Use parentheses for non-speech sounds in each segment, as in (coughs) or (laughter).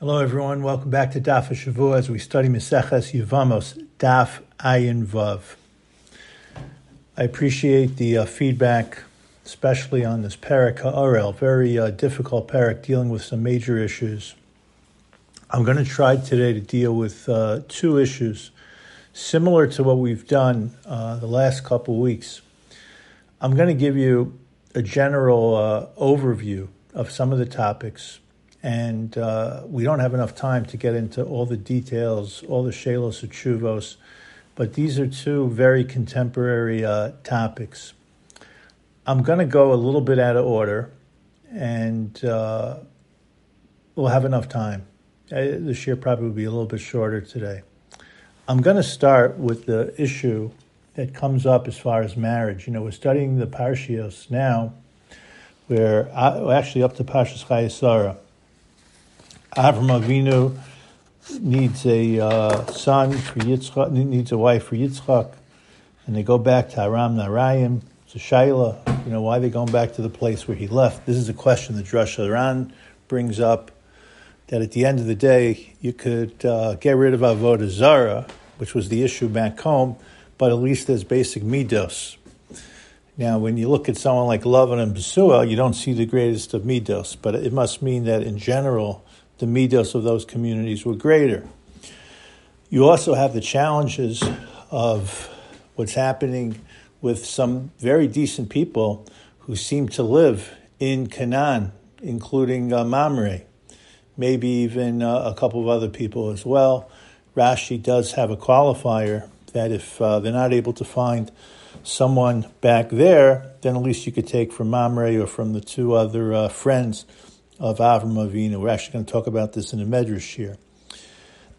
Hello, everyone. Welcome back to Daf Shavua as we study Meseches Yevamos Daf Ayin Vav. I appreciate the uh, feedback, especially on this Parak Ha'arel, very uh, difficult Parak dealing with some major issues. I'm going to try today to deal with uh, two issues similar to what we've done uh, the last couple weeks. I'm going to give you a general uh, overview of some of the topics and uh, we don't have enough time to get into all the details, all the shelos or chuvos, but these are two very contemporary uh, topics. I'm going to go a little bit out of order, and uh, we'll have enough time. Uh, this year probably will be a little bit shorter today. I'm going to start with the issue that comes up as far as marriage. You know, we're studying the Parshios now, where uh, actually up to Parshas Chayesara Avram Avinu needs a uh, son for Yitzchak, needs a wife for Yitzchak, and they go back to Aram Narayim. A Shaila, you know, why are they going back to the place where he left? This is a question that Drush Aran brings up, that at the end of the day, you could uh, get rid of Avodah Zara, which was the issue back home, but at least there's basic midos. Now, when you look at someone like Lavan and Besua, you don't see the greatest of midos, but it must mean that in general, the midos of those communities were greater. You also have the challenges of what's happening with some very decent people who seem to live in Canaan, including uh, Mamre, maybe even uh, a couple of other people as well. Rashi does have a qualifier that if uh, they're not able to find someone back there, then at least you could take from Mamre or from the two other uh, friends of Avram Avinu. We're actually going to talk about this in the Medrash here.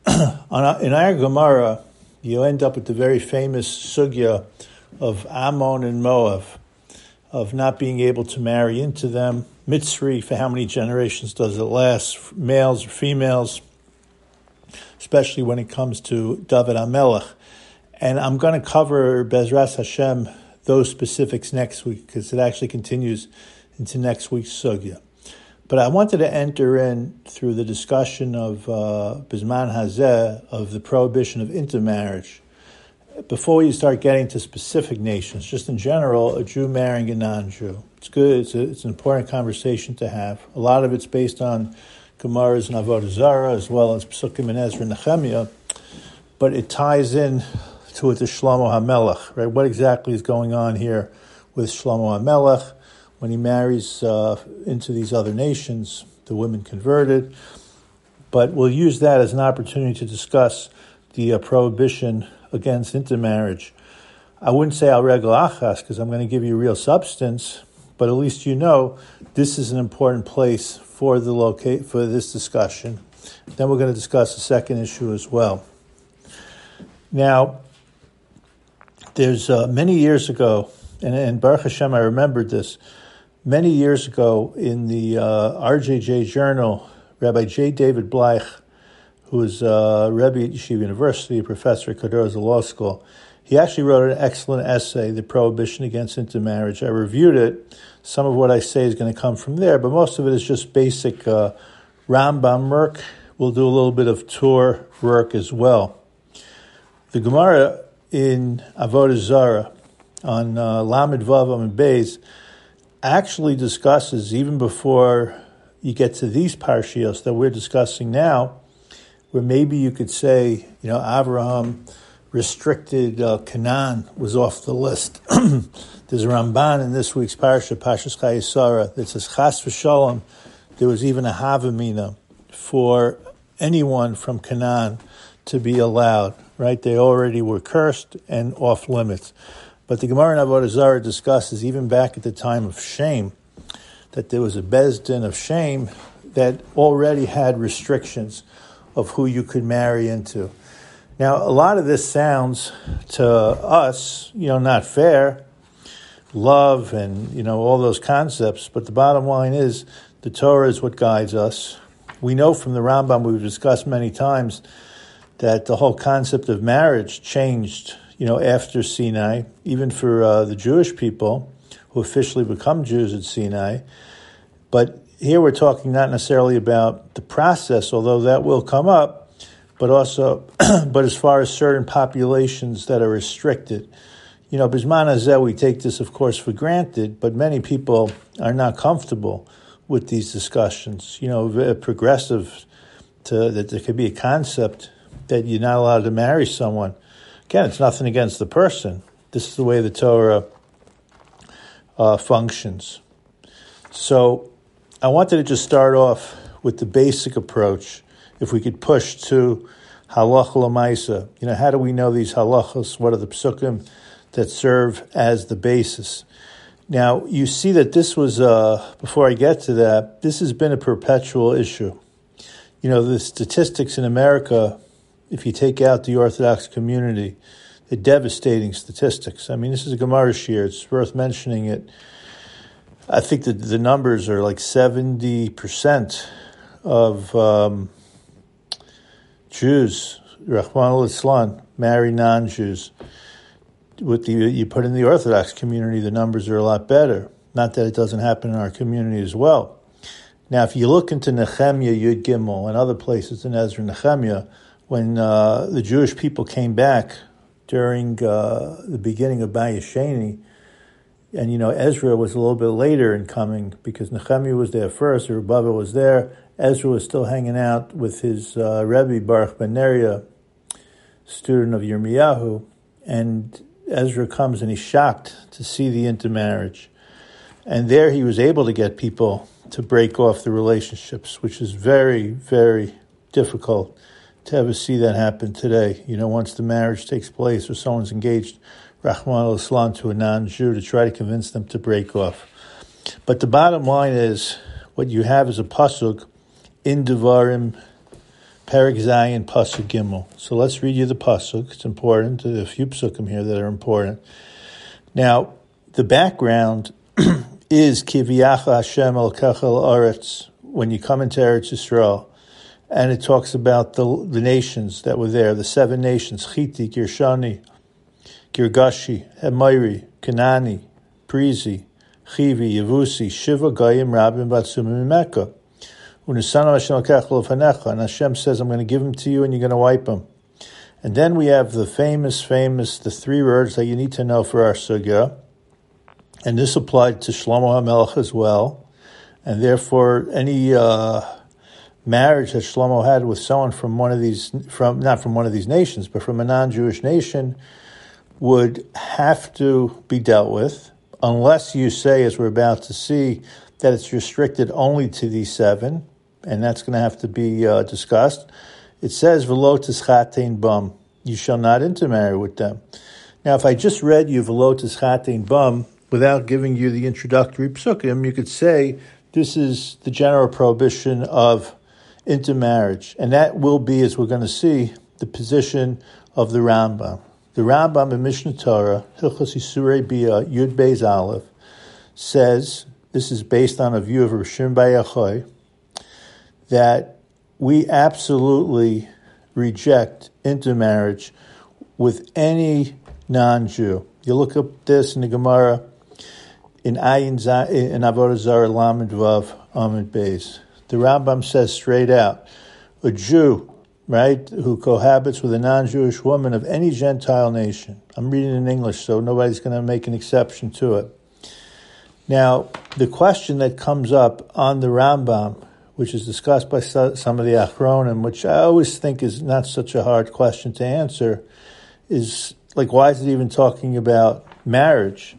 (clears throat) in our Gemara, you end up with the very famous sugya of Ammon and Moab, of not being able to marry into them. Mitzri, for how many generations does it last? Males or females, especially when it comes to David HaMelech. And I'm going to cover Bezras Hashem those specifics next week because it actually continues into next week's sugya. But I wanted to enter in through the discussion of uh, Bisman Hazeh of the prohibition of intermarriage. Before you start getting to specific nations, just in general, a Jew marrying a non-Jew. It's good. It's, a, it's an important conversation to have. A lot of it's based on Gemara's and Zarah as well as Psukim and Ezra and but it ties in to it to Shlomo HaMelech, right? What exactly is going on here with Shlomo HaMelech? When he marries uh, into these other nations, the women converted. But we'll use that as an opportunity to discuss the uh, prohibition against intermarriage. I wouldn't say al regel because I'm going to give you real substance, but at least you know this is an important place for the locate for this discussion. Then we're going to discuss the second issue as well. Now, there's uh, many years ago, and, and Baruch Hashem, I remembered this many years ago in the uh, RJJ Journal, Rabbi J. David Bleich, who is uh, Rebbe at Yeshiva University, a professor at Cardozo Law School, he actually wrote an excellent essay, The Prohibition Against Intermarriage. I reviewed it. Some of what I say is going to come from there, but most of it is just basic uh, Rambam work. We'll do a little bit of Tur work as well. The Gemara in Avodah Zarah on uh, Lamed Vav and Beis actually discusses, even before you get to these parshios that we're discussing now, where maybe you could say, you know, Abraham restricted uh, Canaan was off the list. (clears throat) There's a Ramban in this week's parsha, Parshas Chayesara, that says Chas v'shalom. There was even a Havamina for anyone from Canaan to be allowed. Right? They already were cursed and off limits. But the Gemara in Avodah Zarah discusses even back at the time of Shem that there was a Bezdin of Shem that already had restrictions of who you could marry into. Now, a lot of this sounds to us, you know, not fair, love and, you know, all those concepts, but the bottom line is the Torah is what guides us. We know from the Rambam, we've discussed many times, that the whole concept of marriage changed you know, after Sinai, even for uh, the Jewish people who officially become Jews at Sinai. But here we're talking not necessarily about the process, although that will come up, but also, (clears throat) but as far as certain populations that are restricted. You know, Bisman Azeh, we take this, of course, for granted, but many people are not comfortable with these discussions. You know, progressive to that there could be a concept that you're not allowed to marry someone. Again, it's nothing against the person. This is the way the Torah uh, functions. So I wanted to just start off with the basic approach. If we could push to halacha lamaisa, you know, how do we know these halachas? What are the psukim that serve as the basis? Now, you see that this was, uh, before I get to that, this has been a perpetual issue. You know, the statistics in America, if you take out the Orthodox community, the devastating statistics. I mean, this is a Gemara shiur. It's worth mentioning it. I think that the numbers are like 70% of um, Jews, Rachmana litzlan, marry non-Jews. With the you put in the Orthodox community, the numbers are a lot better. Not that it doesn't happen in our community as well. Now, if you look into Nehemiah Yud Gimel and other places in Ezra Nehemiah, when uh, the Jewish people came back during uh, the beginning of Bayesheni, and you know Ezra was a little bit later in coming because Nehemiah was there first, Zerubbabel was there, Ezra was still hanging out with his uh, Rebbe Baruch ben Neriah, student of Yirmiyahu, and Ezra comes and he's shocked to see the intermarriage, and there he was able to get people to break off the relationships, which is very very difficult to ever see that happen today. You know, once the marriage takes place or someone's engaged, Rachmana litzlan, to a non-Jew to try to convince them to break off. But the bottom line is, what you have is a pasuk in Devarim, Perik Zayin, pasuk Gimel. So let's read you the pasuk. It's important. There are a few pasukim here that are important. Now, the background (clears throat) is Kiviyacha Hashem al Kachel Aretz. When you come into Eretz Yisrael, and it talks about the, the nations that were there, the seven nations, Chiti, Girshani, Girgashi, Hemairi, Kanani, Prizi, Chivi, Yavusi, Shiva, Gayim, Rabim, Batsumim, Mecca. And Hashem says, I'm going to give them to you and you're going to wipe them. And then we have the famous, famous, the three words that you need to know for our sugya. And this applied to Shlomo HaMelech as well. And therefore, any uh, marriage that Shlomo had with someone from one of these, from not from one of these nations, but from a non-Jewish nation, would have to be dealt with, unless you say, as we're about to see, that it's restricted only to these seven, and that's going to have to be uh, discussed. It says, "Velotis chatein bum," you shall not intermarry with them. Now, if I just read you "Velotis chatein bum" without giving you the introductory psukim, you could say this is the general prohibition of intermarriage. And that will be, as we're going to see, the position of the Rambam. The Rambam in Mishnah Torah, Hilchos Isurei Bia, Yud Beis Aleph, says, this is based on a view of Rishon Bayachoy, that we absolutely reject intermarriage with any non-Jew. You look up this in the Gemara, in in Avodah Zarah Lamed Vav Amid Beis the Rambam says straight out, a Jew, right, who cohabits with a non-Jewish woman of any Gentile nation. I'm reading in English, so nobody's going to make an exception to it. Now, the question that comes up on the Rambam, which is discussed by some of the Achronim, which I always think is not such a hard question to answer, is like, why is it even talking about marriage?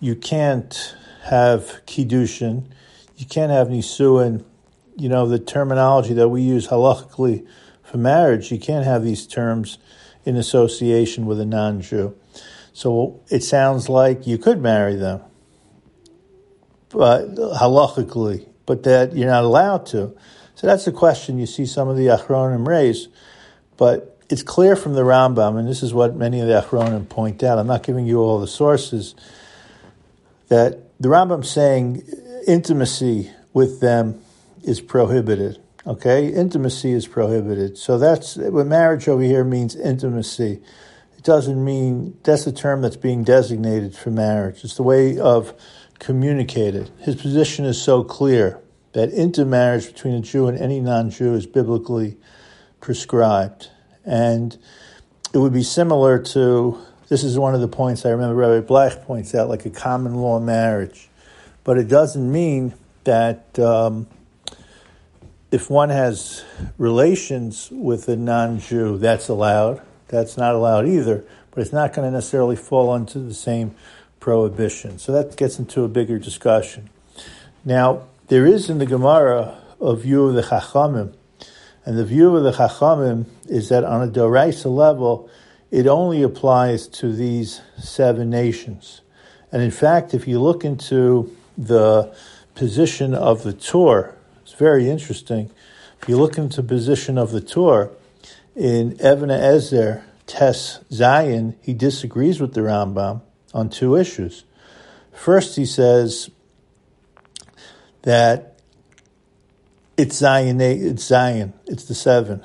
You can't have kiddushin, you can't have nisuin you know, the terminology that we use halachically for marriage, you can't have these terms in association with a non Jew. So it sounds like you could marry them, but halachically, but that you're not allowed to. So that's the question you see some of the Achronim raise. But it's clear from the Rambam, and this is what many of the Achronim point out. I'm not giving you all the sources, that the Rambam saying intimacy with them is prohibited. Okay, intimacy is prohibited. So that's what marriage over here means intimacy. It doesn't mean that's the term that's being designated for marriage. It's the way of communicated. His position is so clear that intermarriage between a Jew and any non-Jew is biblically prescribed, and it would be similar to. This is one of the points I remember Rabbi Bleich points out, like a common law marriage, but it doesn't mean that um, if one has relations with a non-Jew, that's allowed. That's not allowed either, but it's not going to necessarily fall under the same prohibition. So that gets into a bigger discussion. Now, there is in the Gemara a view of the Chachamim, and the view of the Chachamim is that on a Doraisa level, it only applies to these seven nations. And in fact, if you look into the position of the Tur, very interesting. If you look into position of the Tur, in Even HaEzer, Tes Zion, he disagrees with the Rambam on two issues. First, he says that it's Zion, it's Zion, it's the seven.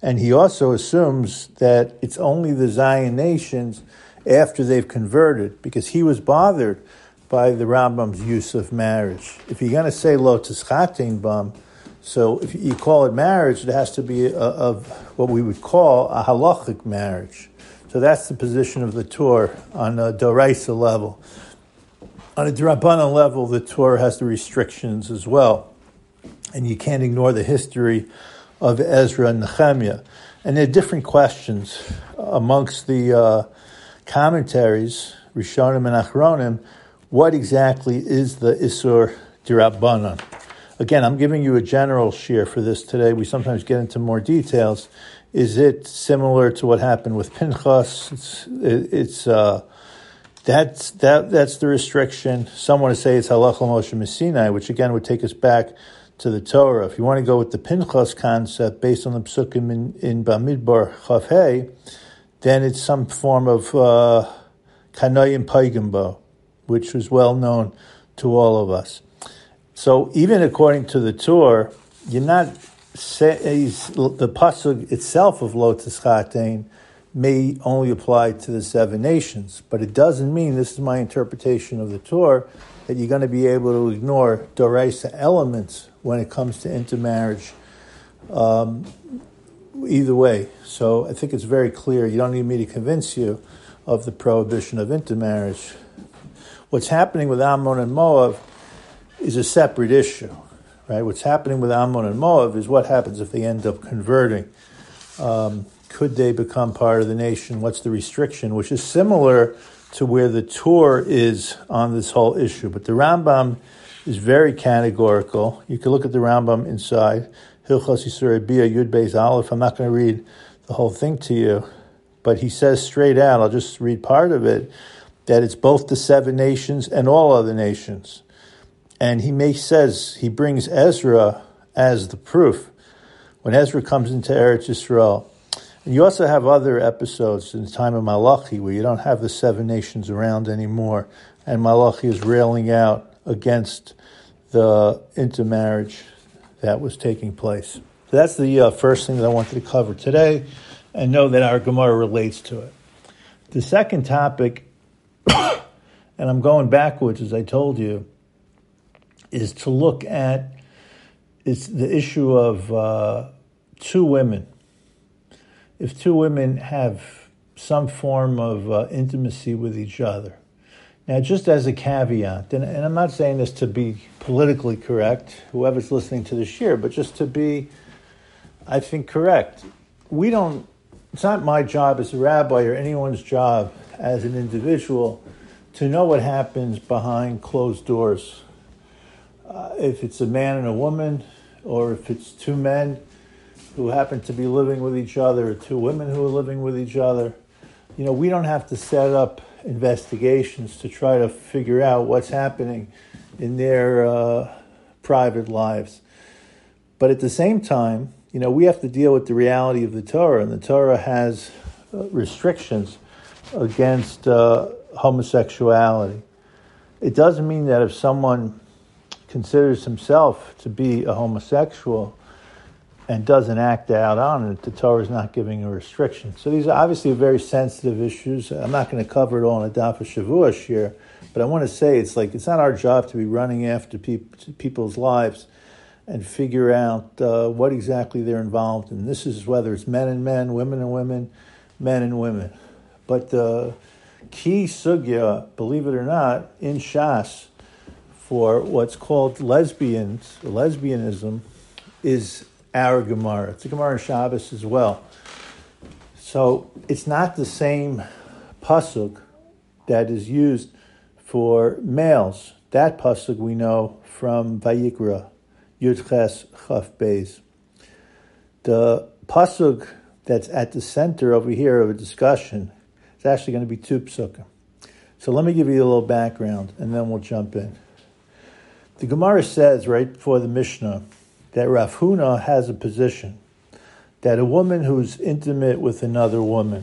And he also assumes that it's only the Zion nations after they've converted, because he was bothered by the Rambam's use of marriage. If you're going to say lo tischatin bam, so if you call it marriage, it has to be of what we would call a halachic marriage. So that's the position of the Tur on a Doraisa level. On a Drabanan level, the Tur has the restrictions as well. And you can't ignore the history of Ezra and Nehemiah. And there are different questions amongst the uh, commentaries, Rishonim and Achronim, what exactly is the Isur Dirabanan? Again, I'm giving you a general shear for this today. We sometimes get into more details. Is it similar to what happened with Pinchas? It's, it's uh, that's that that's the restriction. Some want to say it's halachah Moshe Messinai, which again would take us back to the Torah. If you want to go with the Pinchas concept based on the psukim in, in Bamidbar Chavhei, then it's some form of Kanayim uh, Paigambo, which was well known to all of us. So even according to the Torah, you're not say the pasuk itself of Lotus Chatein may only apply to the seven nations, but it doesn't mean this is my interpretation of the Torah that you're going to be able to ignore Doraisa elements when it comes to intermarriage. Um, either way, so I think it's very clear. You don't need me to convince you of the prohibition of intermarriage. What's happening with Ammon and Moab is a separate issue, right? What's happening with Ammon and Moab is what happens if they end up converting. Um, could they become part of the nation? What's the restriction? Which is similar to where the Tur is on this whole issue. But the Rambam is very categorical. You can look at the Rambam inside. Hilchos Yisrael Bia Yud Beis Aleph. I'm not going to read the whole thing to you, but he says straight out, I'll just read part of it, that it's both the seven nations and all other nations. And he says he brings Ezra as the proof when Ezra comes into Eretz Yisrael. And you also have other episodes in the time of Malachi where you don't have the seven nations around anymore, and Malachi is railing out against the intermarriage that was taking place. So that's the uh, first thing that I wanted to cover today, and know that our Gemara relates to it. The second topic, (coughs) and I'm going backwards as I told you, is to look at it's the issue of uh, two women. If two women have some form of uh, intimacy with each other. Now, just as a caveat, and, and, I'm not saying this to be politically correct, whoever's listening to this year, but just to be, I think, correct. We don't, it's not my job as a rabbi or anyone's job as an individual to know what happens behind closed doors uh, if it's a man and a woman, or if it's two men who happen to be living with each other, or two women who are living with each other, you know, we don't have to set up investigations to try to figure out what's happening in their uh, private lives. But at the same time, you know, we have to deal with the reality of the Torah, and the Torah has uh, restrictions against uh, homosexuality. It doesn't mean that if someone considers himself to be a homosexual and doesn't act out on it, the Torah is not giving a restriction. So these are obviously very sensitive issues. I'm not going to cover it all in a Daf Shavua here, but I want to say it's like it's not our job to be running after pe- people's lives and figure out uh, what exactly they're involved in. This is whether it's men and men, women and women, men and women. But the key sugya, believe it or not, in Shas for what's called lesbians, lesbianism, is our Gemara. It's a Gemara in Shabbos as well. So it's not the same pasuk that is used for males. That pasuk we know from Vayikra, Yudches Chaf Beis. The pasuk that's at the center over here of a discussion is actually going to be two psukim. So let me give you a little background, and then we'll jump in. The Gemara says right before the Mishnah that Rav Huna has a position that a woman who's intimate with another woman,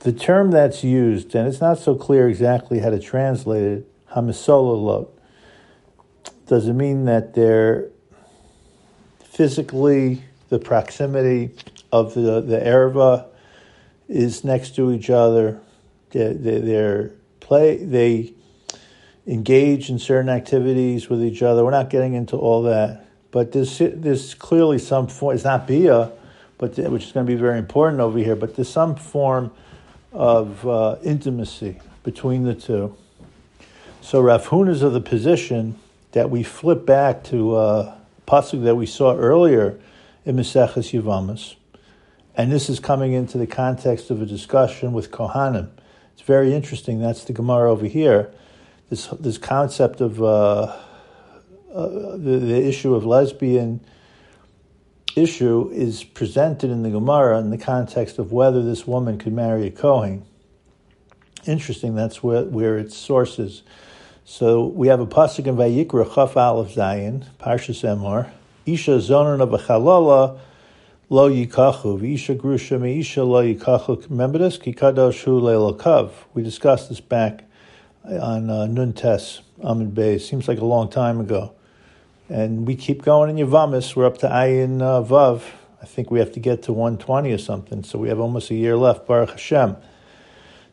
the term that's used, and it's not so clear exactly how to translate it, hamisololot, does it mean that they're physically, the proximity of the, the erva is next to each other, they're, they're play, they engage in certain activities with each other. We're not getting into all that. But there's, there's clearly some form, it's not Bia, but which is going to be very important over here, but there's some form of uh, intimacy between the two. So Rav is of the position that we flip back to uh, pasuk that we saw earlier in Maseches Yevamos, and this is coming into the context of a discussion with Kohanim. It's very interesting. That's the Gemara over here. This this concept of uh, uh, the, the issue of lesbian issue is presented in the Gemara in the context of whether this woman could marry a Kohen. Interesting, that's where, where its source is. So we have a pasuk in Vayikra Chaf Aleph Zayin, Parshas Emor, Isha zonan of a chalala lo yikachu, v'isha grusha me'isha lo yikachu. Remember this? Kikadosh hu le'lokav. We discussed this back on uh, Nun Tes, Amid Bay. Seems like a long time ago. And we keep going in Yevamos. We're up to Ayin uh, Vav. I think we have to get to 120 or something. So we have almost a year left, Baruch Hashem.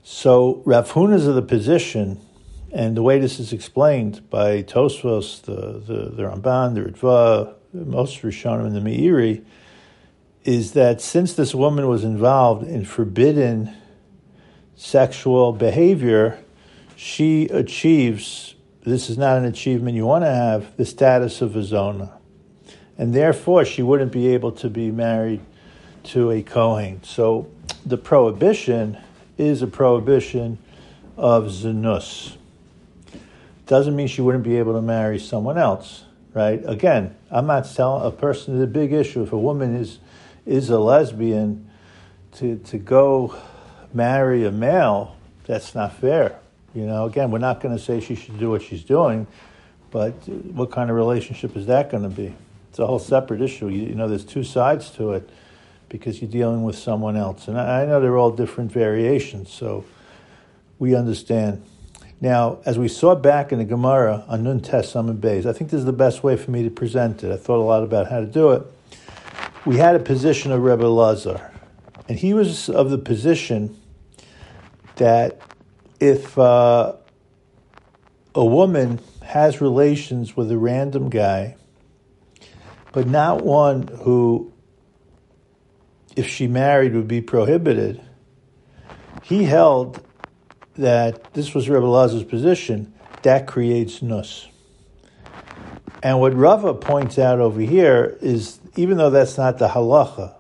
So Rav Huna is of the position, and the way this is explained by Tosfos, the, the, the Ramban, the Ritva, most Rishonim, and the Meiri, is that since this woman was involved in forbidden sexual behavior, she achieves this is not an achievement you want to have, the status of a zona. And therefore, she wouldn't be able to be married to a Kohen. So the prohibition is a prohibition of Zanus. Doesn't mean she wouldn't be able to marry someone else, right? Again, I'm not telling a person is a big issue. If a woman is is a lesbian, to to go marry a male, that's not fair. You know, again, we're not going to say she should do what she's doing, but what kind of relationship is that going to be? It's a whole separate issue. You, you, know, there's two sides to it because you're dealing with someone else. And I, I know they're all different variations, so we understand. Now, as we saw back in the Gemara on Nun Tes Summon Bays, I think this is the best way for me to present it. I thought a lot about how to do it. We had a position of Rebbe Lazar, and he was of the position that if uh, a woman has relations with a random guy, but not one who, if she married, would be prohibited, he held that this was Rebbe Lazar's position, that creates nus. And what Rava points out over here is even though that's not the halacha,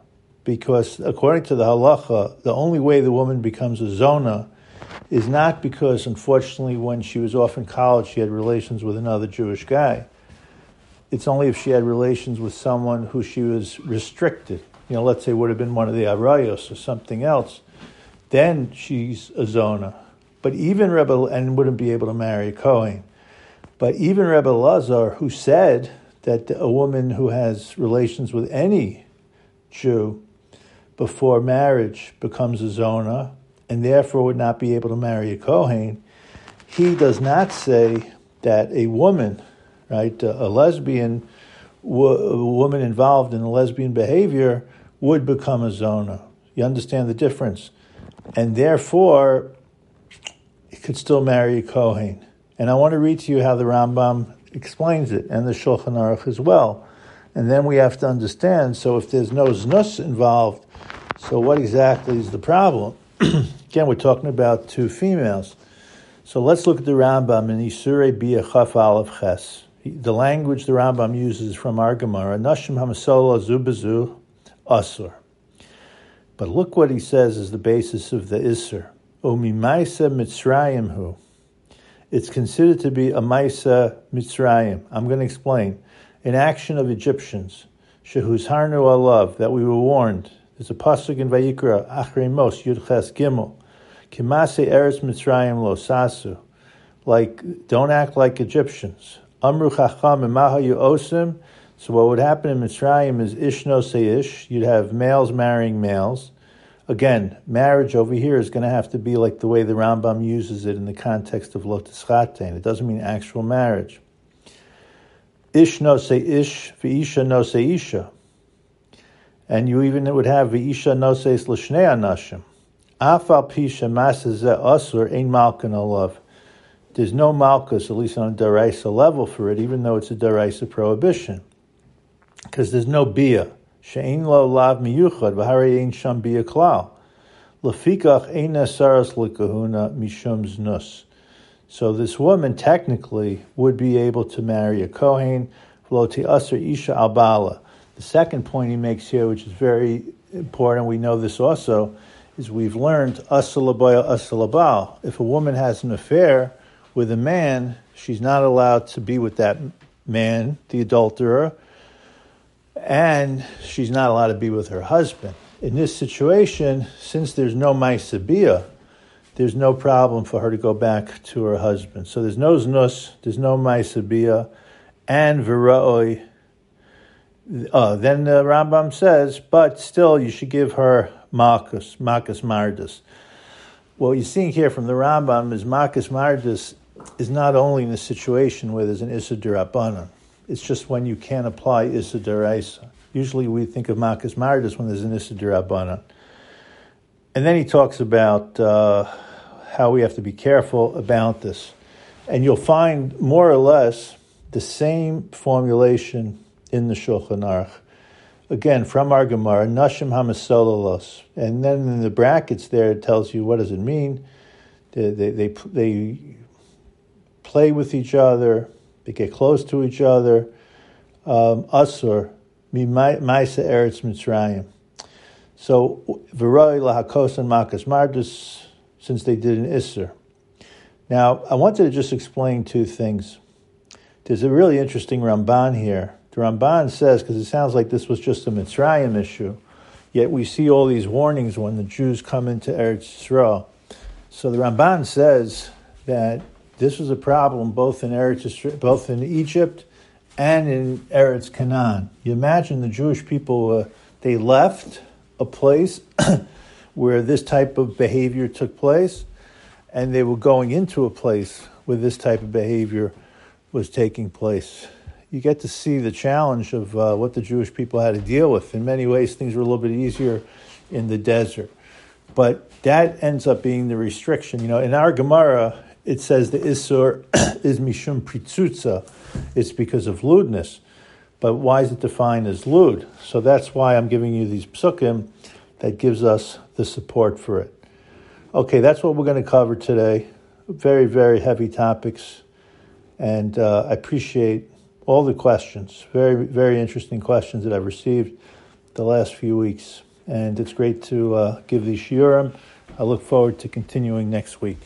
because according to the halacha, the only way the woman becomes a zona is not because, unfortunately, when she was off in college, she had relations with another Jewish guy. It's only if she had relations with someone who she was restricted, you know, let's say would have been one of the Arayos or something else, then she's a Zona. But even Rebbe, and wouldn't be able to marry a Kohen. But even Rebbe Lazar, who said that a woman who has relations with any Jew before marriage becomes a Zona, and therefore would not be able to marry a Kohen, he does not say that a woman, right, a, lesbian, a woman involved in a lesbian behavior would become a zona. You understand the difference? And therefore, he could still marry a Kohen. And I want to read to you how the Rambam explains it, and the Shulchan Aruch as well. And then we have to understand, so if there's no znus involved, so what exactly is the problem? (clears throat) Again, we're talking about two females. So let's look at the Rambam in Isurei Bia Chaf Aleph Ches. The language the Rambam uses from our Gemara, Nashim Hamasola Zubazu Asur. But look what he says is the basis of the Isur. Omimaisa Mitzrayim Hu. It's considered to be a Maisa Mitzrayim. I'm going to explain. An action of Egyptians. Shehus Harnu Alav, that we were warned. There's a pasuk in Vayikra, Mos, Yudches Gimel. Kimase Eretz Mitzrayim Lo Sasu. Like, don't act like Egyptians. Amru Chacham Mahayu Osim. So what would happen in Mitzrayim is Ish no Ish. You'd have males marrying males. Again, marriage over here is going to have to be like the way the Rambam uses it in the context of Lotus Chatein. It doesn't mean actual marriage. Ish no say ish, v'isha no say isha. And you even would have v'isha no say l'shnei anashim. Afal pisha masazeh asur ein malkan alav. There's no malchus, at least on a deraisa level for it, even though it's a deraisa prohibition. Because there's no bia. She'ein lo lav miyuchad, v'hari ein sham bia klal. Lefikach ein nesaras likahuna mishum znus. So this woman technically would be able to marry a Kohen, v'loti aser isha albala. The second point he makes here, which is very important, we know this also, is we've learned asalabaya asalabal. If a woman has an affair with a man, she's not allowed to be with that man, the adulterer, and she's not allowed to be with her husband. In this situation, since there's no Maisabia, there's no problem for her to go back to her husband. So there's no znus, there's no Maisabia, and Vira'oi. Uh, then the Rambam says, but still you should give her Makas, Makas Mardus. What you're seeing here from the Rambam is Makas Mardus is not only in a situation where there's an Issa Durabanan, it's just when you can't apply Issa. Usually we think of Makas Mardus when there's an Issa. And then he talks about uh, how we have to be careful about this. And you'll find more or less the same formulation in the Shulchan Aruch. Again, from our Gemara, Nashim Hamasololos. And then in the brackets there, it tells you what does it mean. They, they, they, they play with each other, they get close to each other. Um, Asur, Maisa Eretz Mitzrayim. So, Viroi Lahakos and Makas Mardus, since they did an Isser. Now, I wanted to just explain two things. There's a really interesting Ramban here. The Ramban says, because it sounds like this was just a Mitzrayim issue, yet we see all these warnings when the Jews come into Eretz Yisrael. So the Ramban says that this was a problem both in Eretz, both in Egypt and in Eretz Canaan. You imagine the Jewish people, uh, they left a place (coughs) where this type of behavior took place, and they were going into a place where this type of behavior was taking place. You get to see the challenge of uh, what the Jewish people had to deal with. In many ways, things were a little bit easier in the desert. But that ends up being the restriction. You know, in our Gemara, it says the Isur (clears throat) is Mishum Pritzutza. It's because of lewdness. But why is it defined as lewd? So that's why I'm giving you these psukim that gives us the support for it. Okay, that's what we're going to cover today. Very, very heavy topics. And uh, I appreciate all the questions. Very, very interesting questions that I've received the last few weeks. And it's great to uh, give these shiurim. I look forward to continuing next week.